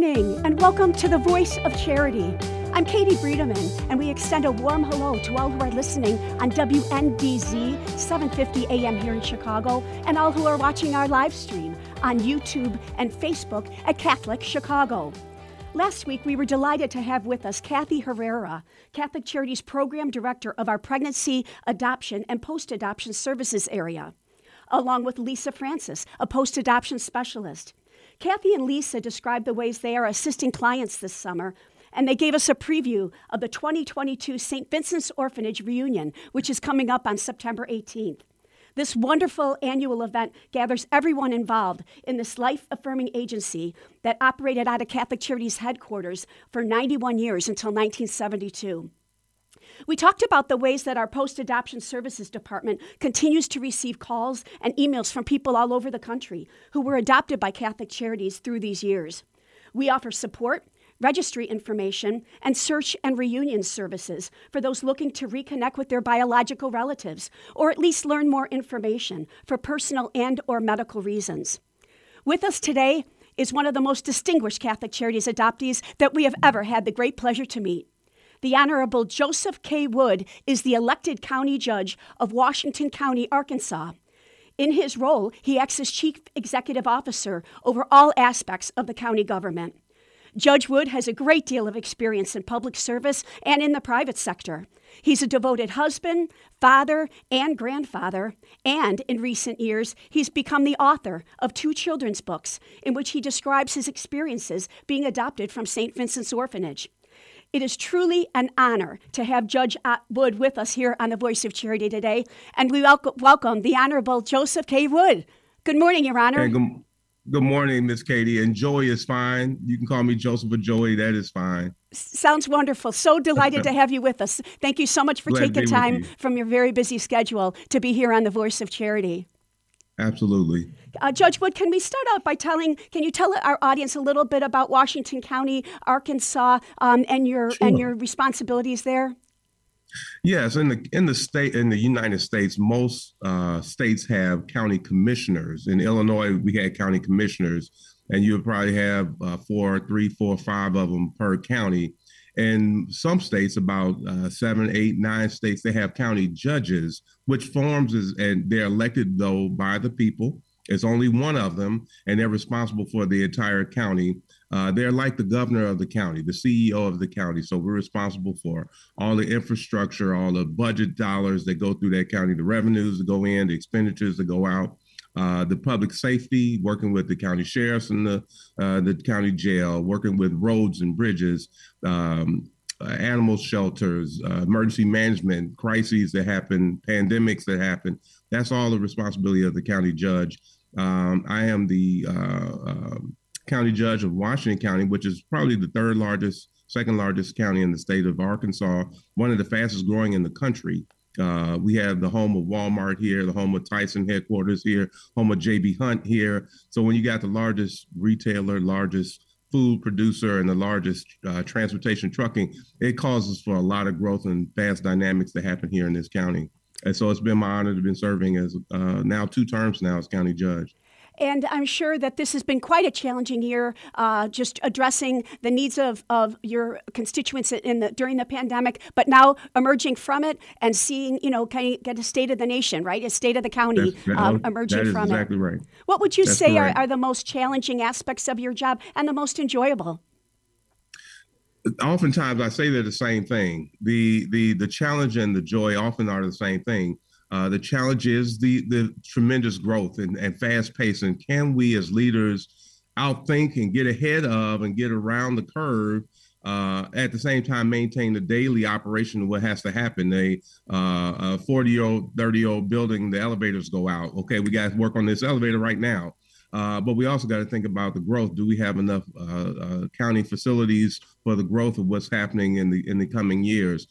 Morning and welcome to the Voice of Charity. I'm Katie Breedeman, and we extend a warm hello to all who are listening on WNDZ 750 AM here in Chicago, and all who are watching our live stream on YouTube and Facebook at Catholic Chicago. Last week, we were delighted to have with us Kathy Herrera, Catholic Charities Program Director of our Pregnancy, Adoption, and Post Adoption Services area, along with Lisa Francis, a post adoption specialist. Kathy and Lisa described the ways they are assisting clients this summer, and they gave us a preview of the 2022 St. Vincent's Orphanage reunion, which is coming up on September 18th. This wonderful annual event gathers everyone involved in this life affirming agency that operated out of Catholic Charities headquarters for 91 years until 1972. We talked about the ways that our post adoption services department continues to receive calls and emails from people all over the country who were adopted by Catholic Charities through these years. We offer support, registry information, and search and reunion services for those looking to reconnect with their biological relatives or at least learn more information for personal and or medical reasons. With us today is one of the most distinguished Catholic Charities adoptees that we have ever had the great pleasure to meet. The Honorable Joseph K. Wood is the elected county judge of Washington County, Arkansas. In his role, he acts as chief executive officer over all aspects of the county government. Judge Wood has a great deal of experience in public service and in the private sector. He's a devoted husband, father, and grandfather, and in recent years, he's become the author of two children's books in which he describes his experiences being adopted from St. Vincent's Orphanage. It is truly an honor to have Judge Wood with us here on the Voice of Charity today, and we welcome, welcome the Honorable Joseph K. Wood. Good morning, Your Honor. Hey, good, good morning, Miss Katie. And Joey is fine. You can call me Joseph or Joey. That is fine. Sounds wonderful. So delighted to have you with us. Thank you so much for Glad taking time from your very busy schedule to be here on the Voice of Charity. Absolutely. Uh, Judge Wood, can we start out by telling? Can you tell our audience a little bit about Washington County, Arkansas, um, and your Sure. and your responsibilities there? Yes, in the in the state in the United States, most uh, states have county commissioners. In Illinois, we had county commissioners, and you would probably have uh, four, three, four, five of them per county. In some states, about uh, seven, eight, nine states, they have county judges, which forms is and they're elected though by the people. It's only one of them, and they're responsible for the entire county. Uh, they're like the governor of the county, the CEO of the county. So we're responsible for all the infrastructure, all the budget dollars that go through that county, the revenues that go in, the expenditures that go out, uh, the public safety, working with the county sheriffs and the uh, the county jail, working with roads and bridges. Um, uh, animal shelters, uh, emergency management, crises that happen, pandemics that happen. That's all the responsibility of the county judge. Um, I am the um county judge of Washington County, which is probably the third largest, second largest county in the state of Arkansas, one of the fastest growing in the country. Uh, we have the home of Walmart here, the home of Tyson headquarters here, home of JB Hunt here. So when you got the largest retailer, largest food producer, and the largest uh, transportation trucking, it causes for a lot of growth and fast dynamics to happen here in this county. And so it's been my honor to been serving as uh, now two terms now as county judge. And I'm sure that this has been quite a challenging year, uh, just addressing the needs of, of your constituents in the during the pandemic, but now emerging from it and seeing, you know, kind of get a state of the nation, right? A state of the county that- um, emerging from exactly it. right. What would you That's say are, are the most challenging aspects of your job and the most enjoyable? oftentimes I say they're the same thing. The the the challenge and the joy often are the same thing. Uh, the challenge is the the tremendous growth and, and fast pace. And can we as leaders outthink and get ahead of and get around the curve uh, at the same time maintain the daily operation of what has to happen. A, uh, a 40 year old, 30 year old building, the elevators go out. Okay, we got to work on this elevator right now. Uh, but we also got to think about the growth. Do we have enough uh, uh, county facilities for the growth of what's happening in the in the coming years?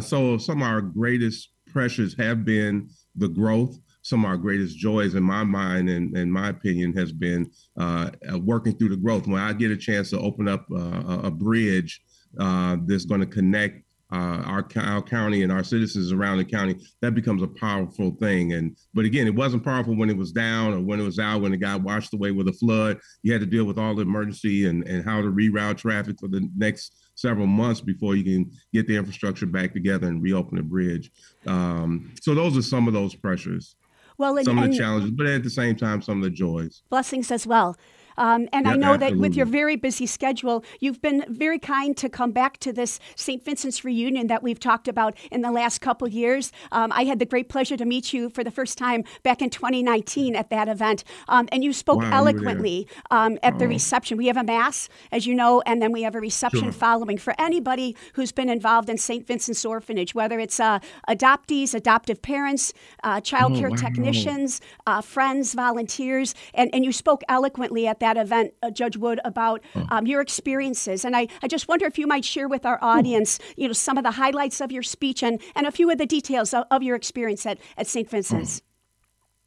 So some of our greatest pressures have been the growth. Some of our greatest joys in my mind and in my opinion has been uh, uh, working through the growth. When i get a chance to open up uh, a bridge uh, that's going to connect uh, our, our county and our citizens around the county that becomes a powerful thing. And but again it wasn't powerful when it was down or when it was out when it got washed away with a flood. You had to deal with all the emergency and, and how to reroute traffic for the next several months before you can get the infrastructure back together and reopen the bridge um, so those are some of those pressures well, and, some of the challenges, but at the same time, some of the joys. Blessings as well. Um, and I know absolutely. that with your very busy schedule, you've been very kind to come back to this St. Vincent's reunion that we've talked about in the last couple years. Um, I had the great pleasure to meet you for the first time back in 2019 at that event, um, and you spoke wow, eloquently um, at the reception. We have a mass, as you know, and then we have a reception sure. following for anybody who's been involved in St. Vincent's Orphanage, whether it's uh, adoptees, adoptive parents, uh, child oh, wow. technicians, uh, friends, volunteers, and, and you spoke eloquently at that that event, uh, Judge Wood, about um, your experiences. And I, I just wonder if you might share with our audience, you know, some of the highlights of your speech and, and a few of the details of, of your experience at, at St. Vincent's.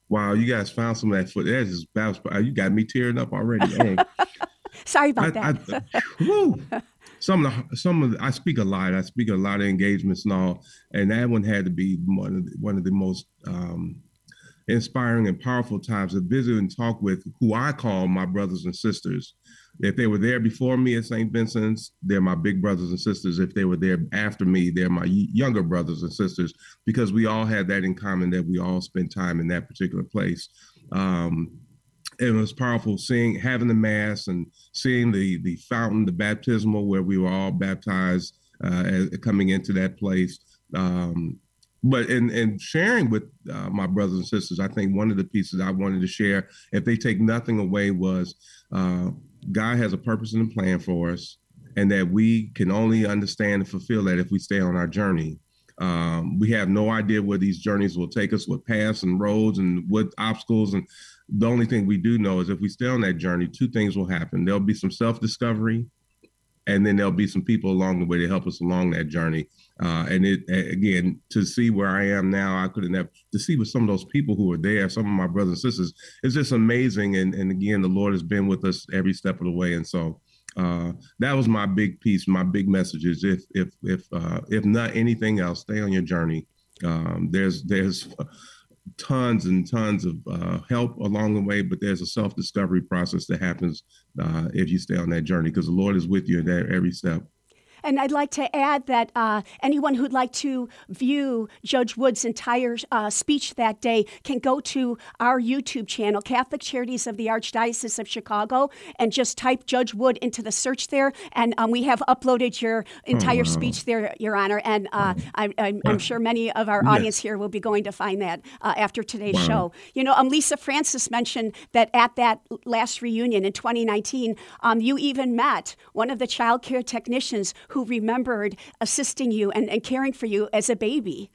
Wow, you guys found some of that footage. That just bounced, you got me tearing up already. Sorry about I, that. I, some of the some of the, I speak a lot. I speak a lot of engagements and all, and that one had to be one of the, one of the most um, inspiring and powerful times to visit and talk with who I call my brothers and sisters. If they were there before me at St. Vincent's, they're my big brothers and sisters. If they were there after me, they're my younger brothers and sisters because we all had that in common that we all spent time in that particular place. Um, it was powerful seeing having the mass and seeing the the fountain, the baptismal where we were all baptized uh, coming into that place. Um, but in, in sharing with uh, my brothers and sisters, I think one of the pieces I wanted to share, if they take nothing away, was uh, God has a purpose and a plan for us, and that we can only understand and fulfill that if we stay on our journey. Um, we have no idea where these journeys will take us, what paths and roads and what obstacles. And the only thing we do know is if we stay on that journey, two things will happen. There'll be some self discovery, and then there'll be some people along the way to help us along that journey. Uh, and it again to see where I am now, I couldn't have to see with some of those people who are there, some of my brothers and sisters. It's just amazing, and and again, the Lord has been with us every step of the way, and so uh, that was my big piece, my big message is if if if uh, if not anything else, stay on your journey. Um, there's there's tons and tons of uh, help along the way, but there's a self discovery process that happens uh, if you stay on that journey because the Lord is with you in every step. And I'd like to add that uh, anyone who'd like to view Judge Wood's entire uh, speech that day can go to our YouTube channel, Catholic Charities of the Archdiocese of Chicago, and just type Judge Wood into the search there. And um, we have uploaded your entire oh, speech there, Your Honor. And uh, I, am sure many of our audience here will be going to find that uh, after today's wow. show. You know, um, Lisa Francis mentioned that at that last reunion in 2019, um, you even met one of the child care technicians who remembered assisting you and, and caring for you as a baby.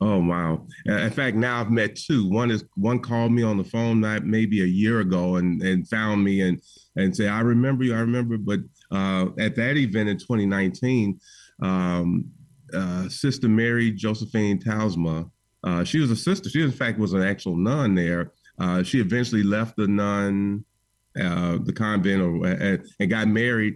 Oh wow! In fact, now I've met two. One is one called me on the phone not maybe a year ago and and found me and and say I remember you. I remember. But uh, at that event in 2019, um, uh, Sister Mary Josephine Talsma, uh, she was a sister. She in fact was an actual nun there. Uh, she eventually left the nun, uh, the convent, or and got married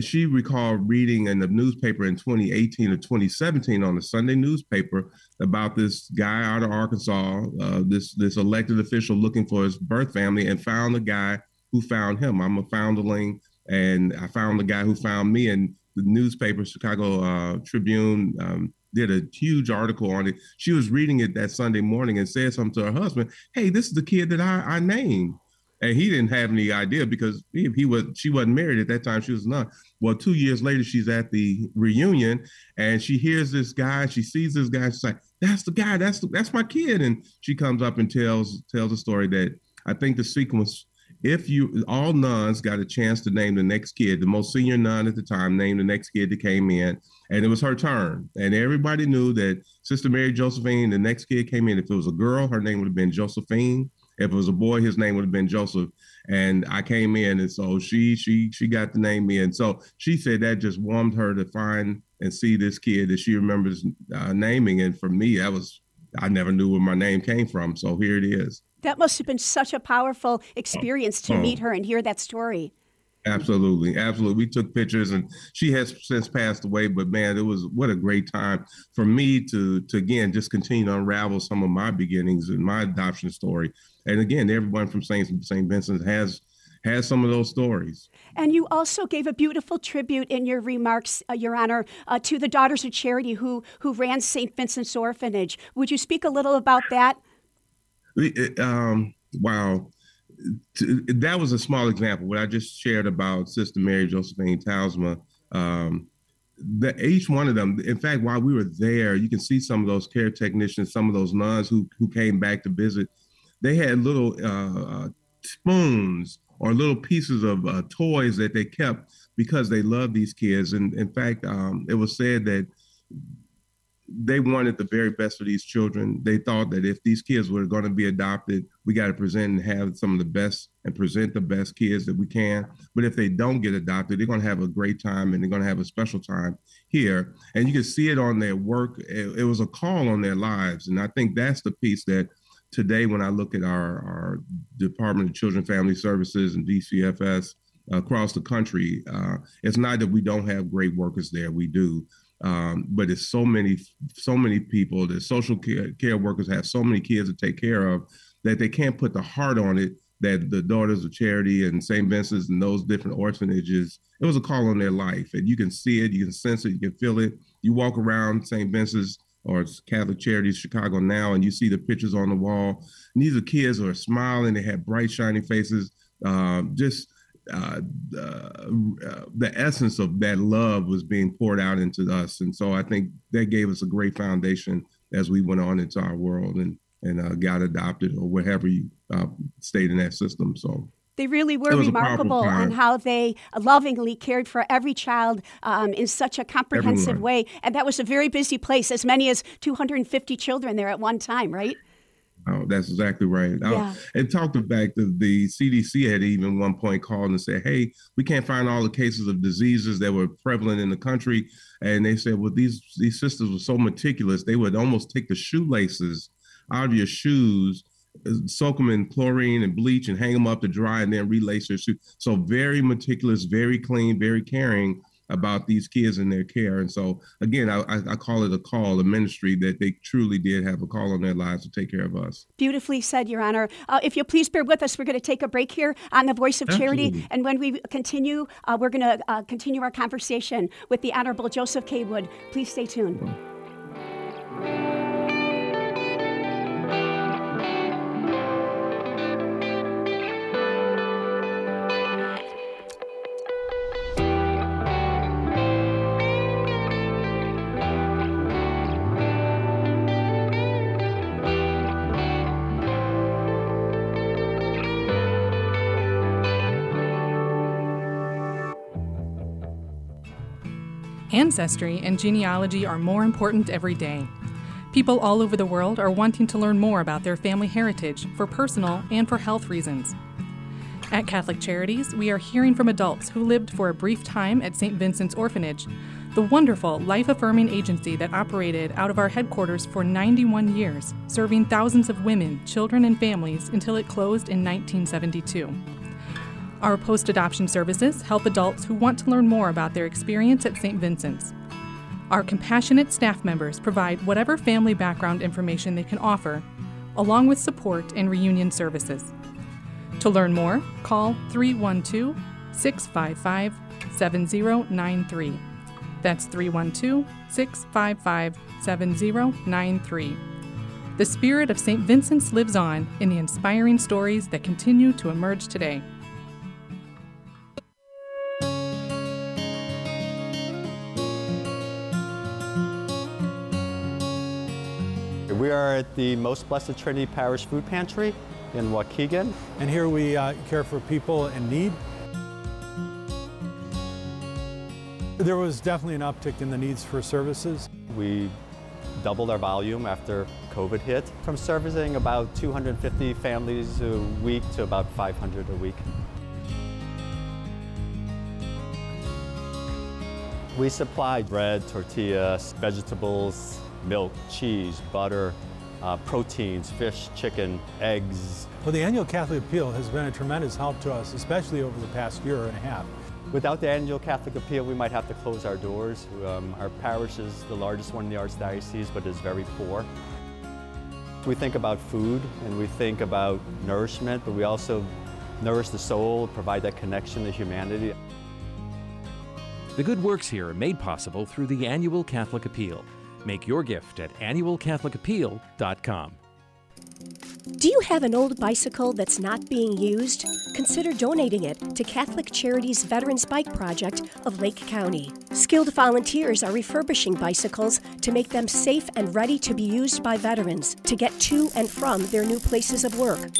she recalled reading in the newspaper in 2018 or 2017 on the Sunday newspaper about this guy out of Arkansas, uh, this this elected official looking for his birth family, and found the guy who found him. I'm a foundling, and I found the guy who found me. And the newspaper, Chicago uh, Tribune, um, did a huge article on it. She was reading it that Sunday morning and said something to her husband. Hey, this is the kid that I, I named and he didn't have any idea because he, he, was she wasn't married at that time she was not well two years later she's at the reunion and she hears this guy she sees this guy she's like that's the guy that's the, that's my kid and she comes up and tells tells a story that i think the sequence if you all nuns got a chance to name the next kid, the most senior nun at the time named the next kid that came in, and it was her turn. And everybody knew that Sister Mary Josephine, the next kid came in. If it was a girl, her name would have been Josephine. If it was a boy, his name would have been Joseph. And I came in, and so she she she got the name in. So she said that just warmed her to find and see this kid that she remembers uh, naming. And for me, that was I never knew where my name came from. So here it is. That must have been such a powerful experience to oh. meet her and hear that story. Absolutely, absolutely. We took pictures, and she has since passed away. But man, it was what a great time for me to to again just continue to unravel some of my beginnings and my adoption story. And again, everyone from Saint Saint Vincent has has some of those stories. And you also gave a beautiful tribute in your remarks, uh, Your Honor, uh, to the Daughters of Charity who who ran Saint Vincent's Orphanage. Would you speak a little about that? um, wow. That was a small example. What I just shared about Sister Mary Josephine Talsma, um, the, each one of them, in fact, while we were there, you can see some of those care technicians, some of those nuns who, who came back to visit, they had little uh, uh spoons or little pieces of uh, toys that they kept because they loved these kids. And in fact, um, it was said that they wanted the very best for these children. They thought that if these kids were going to be adopted, we got to present and have some of the best and present the best kids that we can. But if they don't get adopted, they're going to have a great time and they're going to have a special time here. And you can see it on their work. It, it was a call on their lives. And I think that's the piece that today, when I look at our, our Department of Children Family Services and DCFS across the country, uh, it's not that we don't have great workers there. We do. Um, but it's so many, so many people. The social care, care workers have so many kids to take care of that they can't put the heart on it. That the Daughters of Charity and St. Vincent's and those different orphanages, it was a call on their life, and you can see it, you can sense it, you can feel it. You walk around St. Vincent's or Catholic Charities Chicago now, and you see the pictures on the wall. And these are kids who are smiling, they have bright, shining faces. Um, just uh, uh, the essence of that love was being poured out into us, and so I think that gave us a great foundation as we went on into our world and and uh, got adopted or whatever you uh, stayed in that system. So. They really were remarkable on how they lovingly cared for every child um, in such a comprehensive Everyone. way. And that was a very busy place, as many as 250 children there at one time, right? Oh, that's exactly right. Oh, yeah. and talked about to the CDC had even one point called and said, "Hey, we can't find all the cases of diseases that were prevalent in the country." And they said, "Well, these these sisters were so meticulous; they would almost take the shoelaces out of your shoes." soak them in chlorine and bleach and hang them up to dry and then relace their shoe. So very meticulous, very clean, very caring about these kids and their care. And so, again, I, I, call it a call, a ministry that they truly did have a call on their lives to take care of us. Beautifully said, Your Honor. Uh, if you'll please bear with us, we're going to take a break here on the Voice of Charity. And when we continue, uh, we're going to uh, continue our conversation with the Honorable Joseph K. Wood. Please stay tuned. Ancestry and genealogy are more important every day. People all over the world are wanting to learn more about their family heritage for personal and for health reasons. At Catholic Charities, we are hearing from adults who lived for a brief time at St. Vincent's Orphanage, the wonderful life affirming agency that operated out of our headquarters for 91 years, serving thousands of women, children, and families until it closed in 1972. Our post adoption services help adults who want to learn more about their experience at St. Vincent's. Our compassionate staff members provide whatever family background information they can offer, along with support and reunion services. To learn more, call 312 655 7093. That's 312 655 7093. The spirit of St. Vincent's lives on in the inspiring stories that continue to emerge today. Are at the Most Blessed Trinity Parish Food Pantry. in Waukegan. And here we uh, care for people in need. There was definitely an uptick in the needs for services. We doubled our volume after COVID hit, from servicing about 250 families a week to about 500 a week. We supply bread, tortillas, vegetables, milk, cheese, butter, uh, proteins, fish, chicken, eggs. Well, the annual Catholic Appeal has been a tremendous help to us, especially over the past year and a half. Without the annual Catholic Appeal, we might have to close our doors. Um, our parish is the largest one in the Archdiocese, but is very poor. We think about food and we think about nourishment, but we also nourish the soul, provide that connection to humanity. The good works here are made possible through the Annual Catholic Appeal. Make your gift at annualcatholicappeal.com. Do you have an old bicycle that's not being used? Consider donating it to Catholic Charities Veterans Bike Project of Lake County. Skilled volunteers are refurbishing bicycles to make them safe and ready to be used by veterans to get to and from their new places of work.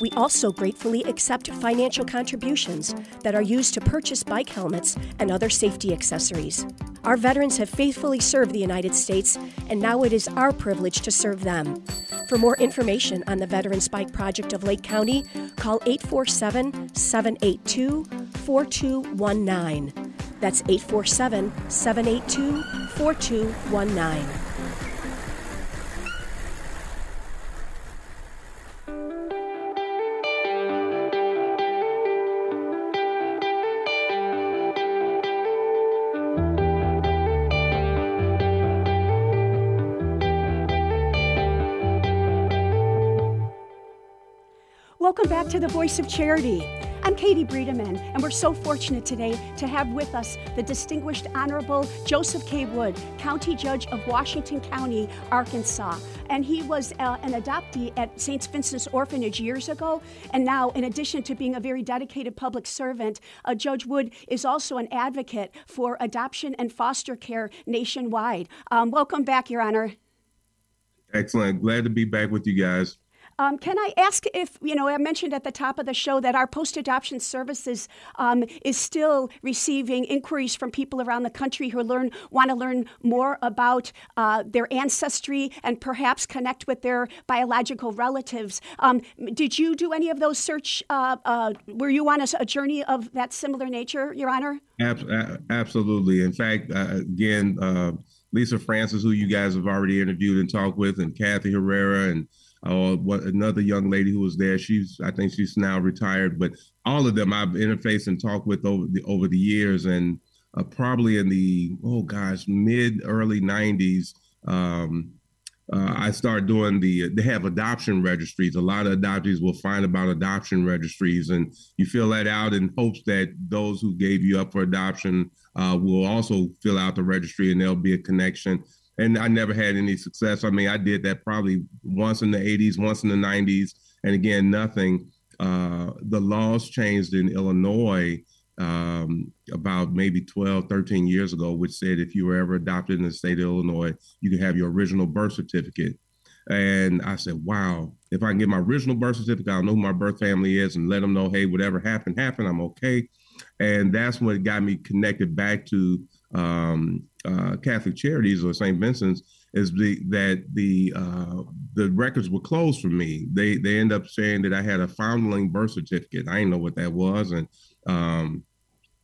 We also gratefully accept financial contributions that are used to purchase bike helmets and other safety accessories. Our veterans have faithfully served the United States, and now it is our privilege to serve them. For more information on the Veterans Bike Project of Lake County, call 847 782 4219. That's 847 782 4219. Welcome back to the Voice of Charity. I'm Katie Breedeman, and we're so fortunate today to have with us the distinguished Honorable Joseph K. Wood, County Judge of Washington County, Arkansas. And he was uh, an adoptee at St. Vincent's Orphanage years ago. And now, in addition to being a very dedicated public servant, uh, Judge Wood is also an advocate for adoption and foster care nationwide. Um, welcome back, Your Honor. Excellent. Glad to be back with you guys. Um, can I ask if, you know, I mentioned at the top of the show that our post adoption services um, is still receiving inquiries from people around the country who learn want to learn more about uh, their ancestry and perhaps connect with their biological relatives. Um, did you do any of those search? Uh, uh, were you on a, a, journey of that similar nature, Your Honor? Ab- absolutely. In fact, uh, again, uh, Lisa Francis, who you guys have already interviewed and talked with, and Kathy Herrera, and or what another young lady who was there. She's I think she's now retired, but all of them I've interfaced and talked with over the over the years, and uh, probably in the oh gosh mid early '90s. Um, uh, I start doing the. They have adoption registries. A lot of adoptees will find about adoption registries, and you fill that out in hopes that those who gave you up for adoption uh, will also fill out the registry, and there'll be a connection and I never had any success. I mean, I did that probably once in the 80s, once in the 90s, and again, nothing. Uh, the laws changed in Illinois um, about maybe 12, 13 years ago, which said if you were ever adopted in the state of Illinois, you can have your original birth certificate. And I said, wow, if I can get my original birth certificate, I'll know who my birth family is and let them know, hey, whatever happened, happened, I'm okay. And that's what got me connected back to um, uh, Catholic Charities or St. Vincent's is the, that the uh, the records were closed for me. They they end up saying that I had a foundling birth certificate. I didn't know what that was, and um,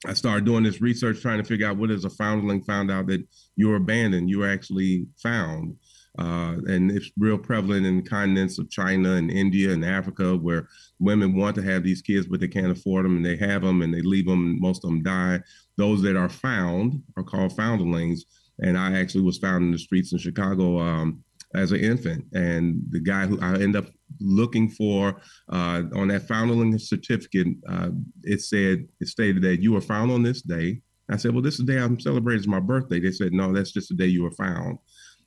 I started doing this research trying to figure out what is a foundling. Found out that you were abandoned. You were actually found. Uh, and it's real prevalent in continents of China and India and Africa, where women want to have these kids, but they can't afford them, and they have them, and they leave them, and most of them die. Those that are found are called foundlings, and I actually was found in the streets in Chicago um, as an infant, and the guy who I end up looking for uh, on that foundling certificate, uh, it said it stated that you were found on this day. I said, well, this is the day I'm celebrating. My birthday. They said, no, that's just the day you were found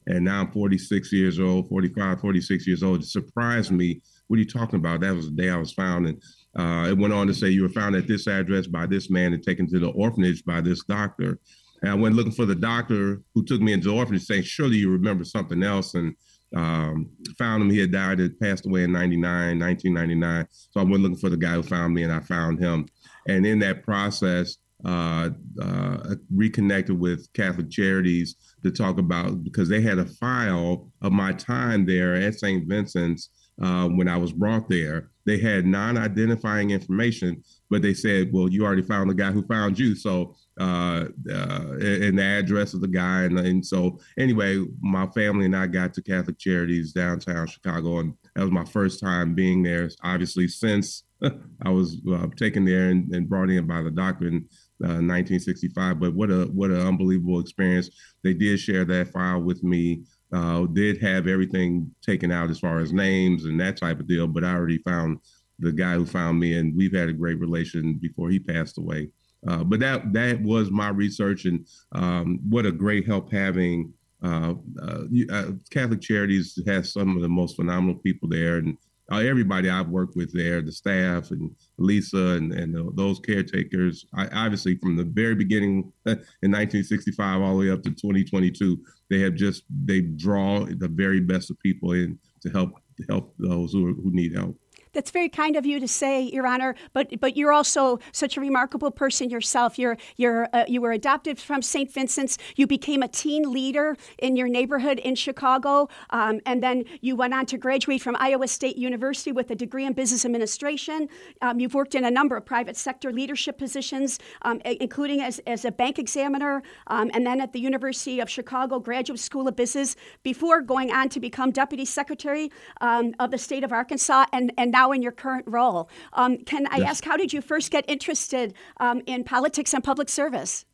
and now I'm 46 years old, 45, 46 years old. It surprised me. What are you talking about? That was the day I was found. And uh, it went on to say, You were found at this address by this man and taken to the orphanage by this doctor. And I went looking for the doctor who took me into the orphanage, saying, Surely you remember something else. And um, found him. He had died, had passed away in 99, 1999. So I went looking for the guy who found me and I found him. And in that process, uh, uh, reconnected with Catholic Charities to talk about because they had a file of my time there at St. Vincent's uh, when I was brought there. They had non-identifying information, but they said, "Well, you already found the guy who found you." So, uh, uh, and the address of the guy, and, and so anyway, my family and I got to Catholic Charities downtown Chicago, and that was my first time being there. Obviously, since I was uh, taken there and, and, brought in by the doctor in uh, 1965. But what a what an unbelievable experience! They did share that file with me. Uh, did have everything taken out as far as names and that type of deal. But I already found the guy who found me, and we've had a great relation before he passed away. Uh, but that that was my research, and um, what a great help having. Uh, uh, uh Catholic Charities has some of the most phenomenal people there, and uh, everybody I've worked with there, the staff and Lisa and, and the, those caretakers, I, obviously from the very beginning in 1965 all the way up to 2022, they have just, they draw the very best of people in to help to help those who, are, who need help. That's very kind of you to say, Your Honor. But but you're also such a remarkable person yourself. You're you're uh, you were adopted from St. Vincent's. You became a teen leader in your neighborhood in Chicago, um, and then you went on to graduate from Iowa State University with a degree in business administration. Um, you've worked in a number of private sector leadership positions, um, including as, as a bank examiner, um, and then at the University of Chicago Graduate School of Business before going on to become deputy secretary um, of the state of Arkansas, and and now now in your current role. Um, can I yes. ask, how did you first get interested um, in politics and public service?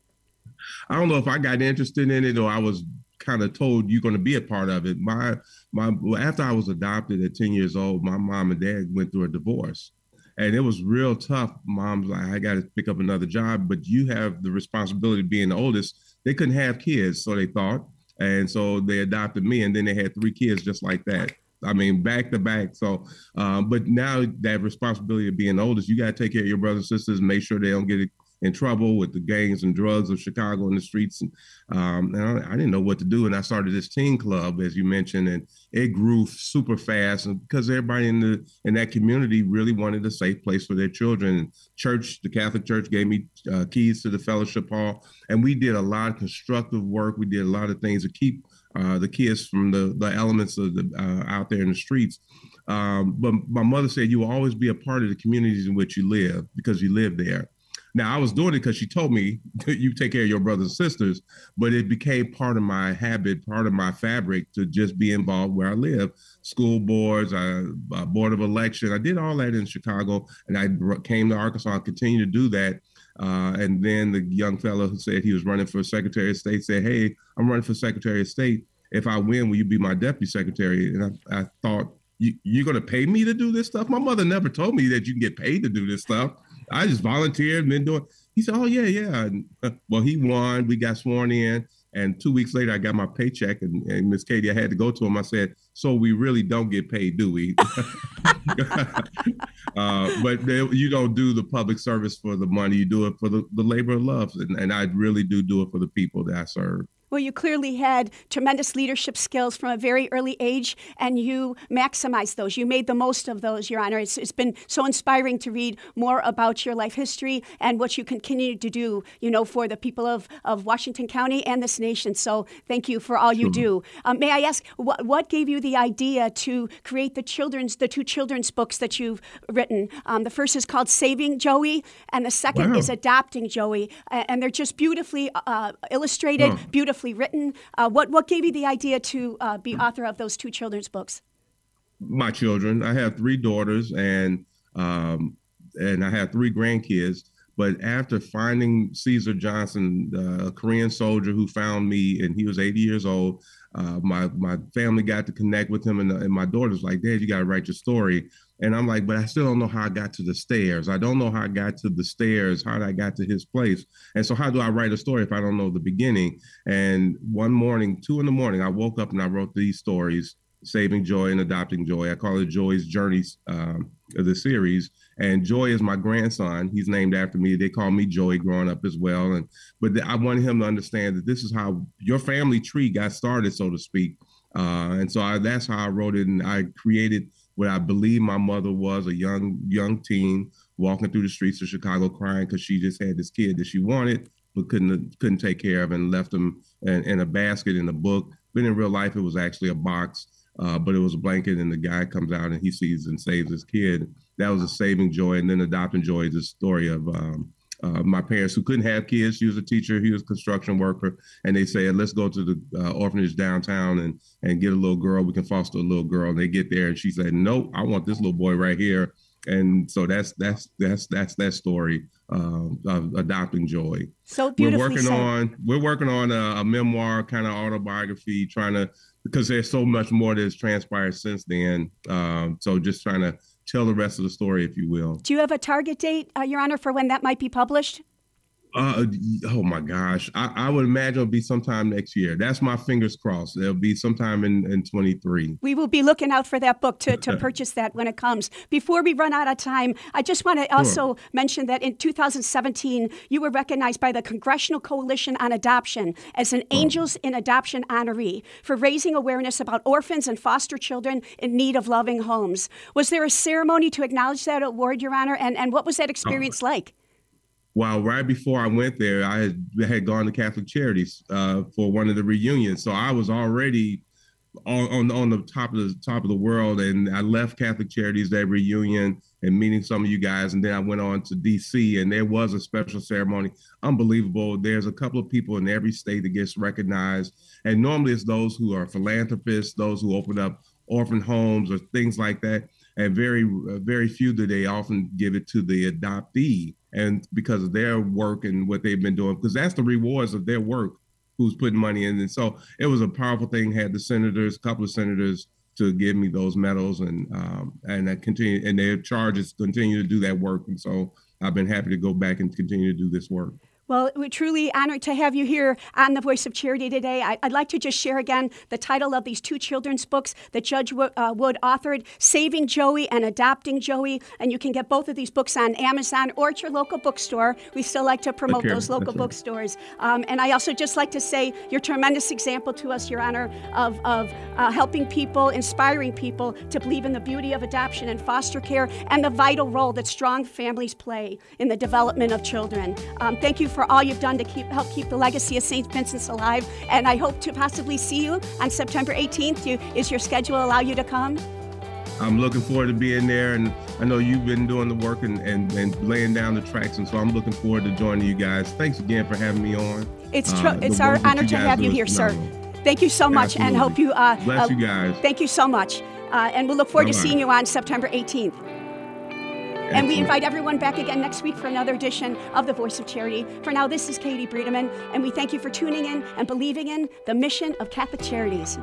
I don't know if I got interested in it or I was kind of told you're going to be a part of it. My my after I was adopted at 10 years old, my mom and dad went through a divorce. And it was real tough. Mom's like, I got to pick up another job, but you have the responsibility of being the oldest. They couldn't have kids, so they thought. And so they adopted me, and then they had three kids just like that. I mean, back to back. So, um, but now that responsibility of being oldest, you got to take care of your brothers and sisters, make sure they don't get in trouble with the gangs and drugs of Chicago in the streets. And, um, and I, I, didn't know what to do. And I started this teen club, as you mentioned, and it grew super fast. And because everybody in the in that community really wanted a safe place for their children. Church, the Catholic Church, gave me uh, keys to the fellowship hall, and we did a lot of constructive work. We did a lot of things to keep uh, the kids from the the elements of the uh, out there in the streets. Um, but my mother said you will always be a part of the communities in which you live because you live there. Now I was doing it because she told me you take care of your brothers and sisters, but it became part of my habit, part of my fabric to just be involved where I live. School boards, I, uh, board of election, I did all that in Chicago, and I came to Arkansas and continued to do that. Uh, and then the young fellow who said he was running for Secretary of State said, "Hey, I'm running for Secretary of State. If I win, will you be my deputy secretary?" And I, I thought, you, are going to pay me to do this stuff? My mother never told me that you can get paid to do this stuff. I just volunteered and been doing. He said, "Oh yeah, yeah." And, uh, well, he won. We got sworn in, and two weeks later, I got my paycheck. And, and Miss Katie, I had to go to him. I said, "So we really don't get paid, do we?" uh, but they, you don't do the public service for the money. You do it for the, the labor of love, and, and I really do do it for the people that I serve. Well, you clearly had tremendous leadership skills from a very early age, and you maximized those. You made the most of those, Your Honor. It's, it's been so inspiring to read more about your life history and what you continue to do, you know, for the people of, of Washington County and this nation. So thank you for all you do. Um, may I ask, what, what gave you the idea to create the children's, the two children's books that you've written? Um, the first is called Saving Joey, and the second wow. is Adopting Joey, and they're just beautifully uh, illustrated, beautifully written. Uh, what what gave you the idea to uh, be author of those two children's books? My children. I have three daughters, and um, and I have three grandkids. But after finding Caesar Johnson, a Korean soldier who found me, and he was 80 years old, uh, my my family got to connect with him, and, and my daughter's like, "Dad, you got to write your story." And I'm like, "But I still don't know how I got to the stairs. I don't know how I got to the stairs. How did I got to his place. And so, how do I write a story if I don't know the beginning?" And one morning, two in the morning, I woke up and I wrote these stories Saving Joey and Adopting Joey. I call it Joey's Journeys um, the series. And Joey is my grandson. He's named after me. They call me Joey growing up as well. And but I wanted him to understand that this is how your family tree got started, so to speak. Uh, and so I, that's how I wrote it. And I created what I believe my mother was a young young teen walking through the streets of Chicago crying because she just had this kid that she wanted but couldn't couldn't take care of and left him in, in a basket in a book. But in real life, it was actually a box, uh, but it was a blanket. And the guy comes out and he sees and saves his kid. That was a saving Joey. And then adopting Joey is a story of um, uh, my parents who couldn't have kids. She was a teacher, he was a construction worker, and they said, "Let's go to the uh, orphanage downtown and and get a little girl. We can foster a little girl." And they get there, and she said, "Nope, I want this little boy right here." And so that's that's that's that's that story uh, of adopting Joey. So beautifully We're working said. on we're working on a, a memoir kind of autobiography, trying to because there's so much more that has transpired since then. Um, so just trying to tell the rest of the story, if you will. Do you have a target date, uh, Your Honor, for when that might be published? Uh, oh my gosh, I, I would imagine it'll be sometime next year. That's my fingers crossed. It'll be sometime in in 23. We will be looking out for that book to, to purchase that when it comes. Before we run out of time, I just want to also mention that in 2017, you were recognized by the Congressional Coalition on Adoption as an Angels in Adoption honoree for raising awareness about orphans and foster children in need of loving homes. Was there a ceremony to acknowledge that award, Your Honor? And, and what was that experience like? Well, right before I went there, I had, had gone to Catholic Charities uh, for one of the reunions, so I was already on, on on the top of the top of the world, and I left Catholic Charities that reunion and meeting some of you guys, and then I went on to D.C. and there was a special ceremony, unbelievable. There's a couple of people in every state that gets recognized, and normally it's those who are philanthropists, those who open up orphan homes or things like that, and very uh, very few do they often give it to the adoptee and because of their work and what they've been doing, because that's the rewards of their work, who's putting money in. And so it was a powerful thing. Had the senators, a couple of senators, to give me those medals, and um, and I continue, and their charges continue to do that work. And so I've been happy to go back and continue to do this work. Well, we're truly honored to have you here on the Voice of Charity today. I, would like to just share again the title of these two children's books that Judge Wood, uh, Wood, authored Saving Joey and Adopting Joey. And you can get both of these books on Amazon or at your local bookstore. We still like to promote those local bookstores. Um, and I also just like to say you're a tremendous example to us, Your Honor, of, of uh, helping people, inspiring people to believe in the beauty of adoption and foster care and the vital role that strong families play in the development of children. Um, thank you for all you've done to keep, help keep the legacy of St. Vincent's alive. And I hope to possibly see you on September 18th. You, is your schedule allow you to come? I'm looking forward to being there, and I know you've been doing the work and, and, and laying down the tracks, and so I'm looking forward to joining you guys. Thanks again for having me on. It's, Uh, tr- the it's our honor to have you here, sir. Thank you so much, and hope you. Uh, Bless uh, you guys. Thank you so much. Uh, and we'll look forward to Bye-bye. seeing you on September 18th. And we invite everyone back again next week for another edition of The Voice of Charity. For now, this is Katie Breedeman, and we thank you for tuning in and believing in the mission of Catholic Charities.